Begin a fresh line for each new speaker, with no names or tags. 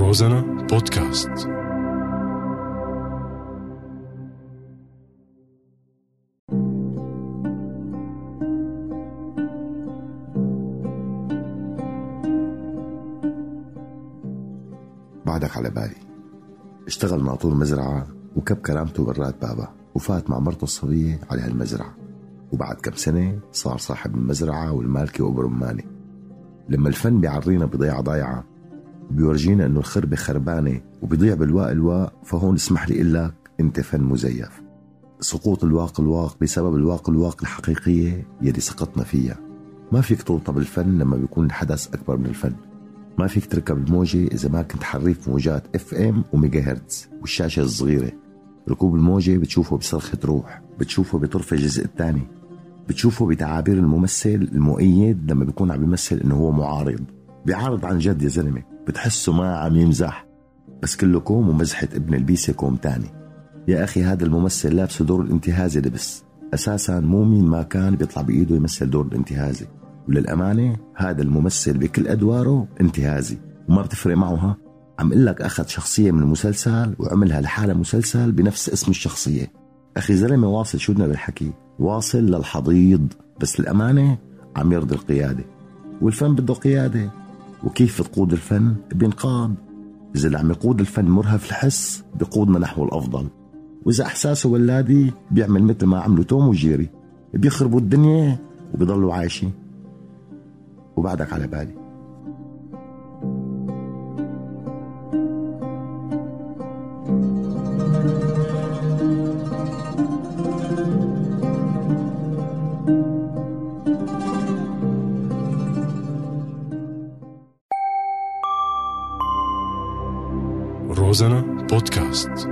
روزانا بودكاست.
بعدك على بالي. اشتغل ناطور مزرعة وكب كرامته برات بابا وفات مع مرته الصبية على هالمزرعة. وبعد كم سنة صار صاحب المزرعة والمالكة وأبو رمانة لما الفن بيعرينا بضيعة ضايعة وبيورجينا إنه الخربة خربانة وبيضيع بالواق الواق فهون اسمح لي إقول لك أنت فن مزيف. سقوط الواق الواق بسبب الواق الواق الحقيقية يلي سقطنا فيها. ما فيك توطى بالفن لما بيكون الحدث أكبر من الفن. ما فيك تركب الموجة إذا ما كنت حريف موجات FM وميجا هرتز والشاشة الصغيرة. ركوب الموجة بتشوفه بصرخة روح بتشوفه بطرف الجزء الثاني. بتشوفه بتعابير الممثل المؤيد لما بيكون عم بيمثل إنه هو معارض. بيعارض عن جد يا زلمة. بتحسه ما عم يمزح بس كله كوم ومزحة ابن البيسة كوم تاني. يا أخي هذا الممثل لابسه دور الانتهازي لبس أساسا مو مين ما كان بيطلع بإيده يمثل دور الانتهازي. وللأمانة هذا الممثل بكل أدواره انتهازي. وما بتفرق معه عم أقول لك أخذ شخصية من المسلسل وعملها لحالة مسلسل بنفس اسم الشخصية. أخي زلمة واصل شو بدنا بالحكي؟ واصل للحضيض. بس الأمانة عم يرضي القيادة. والفن بده قيادة. وكيف تقود الفن؟ بينقاد إذا اللي عم يقود الفن مرهف الحس بيقودنا نحو الأفضل. وإذا إحساسه ولادي بيعمل مثل ما عملوا توم وجيري. بيخربوا الدنيا وبيضلوا عايشين. وبعدك على بالي.
روزانا بودكاست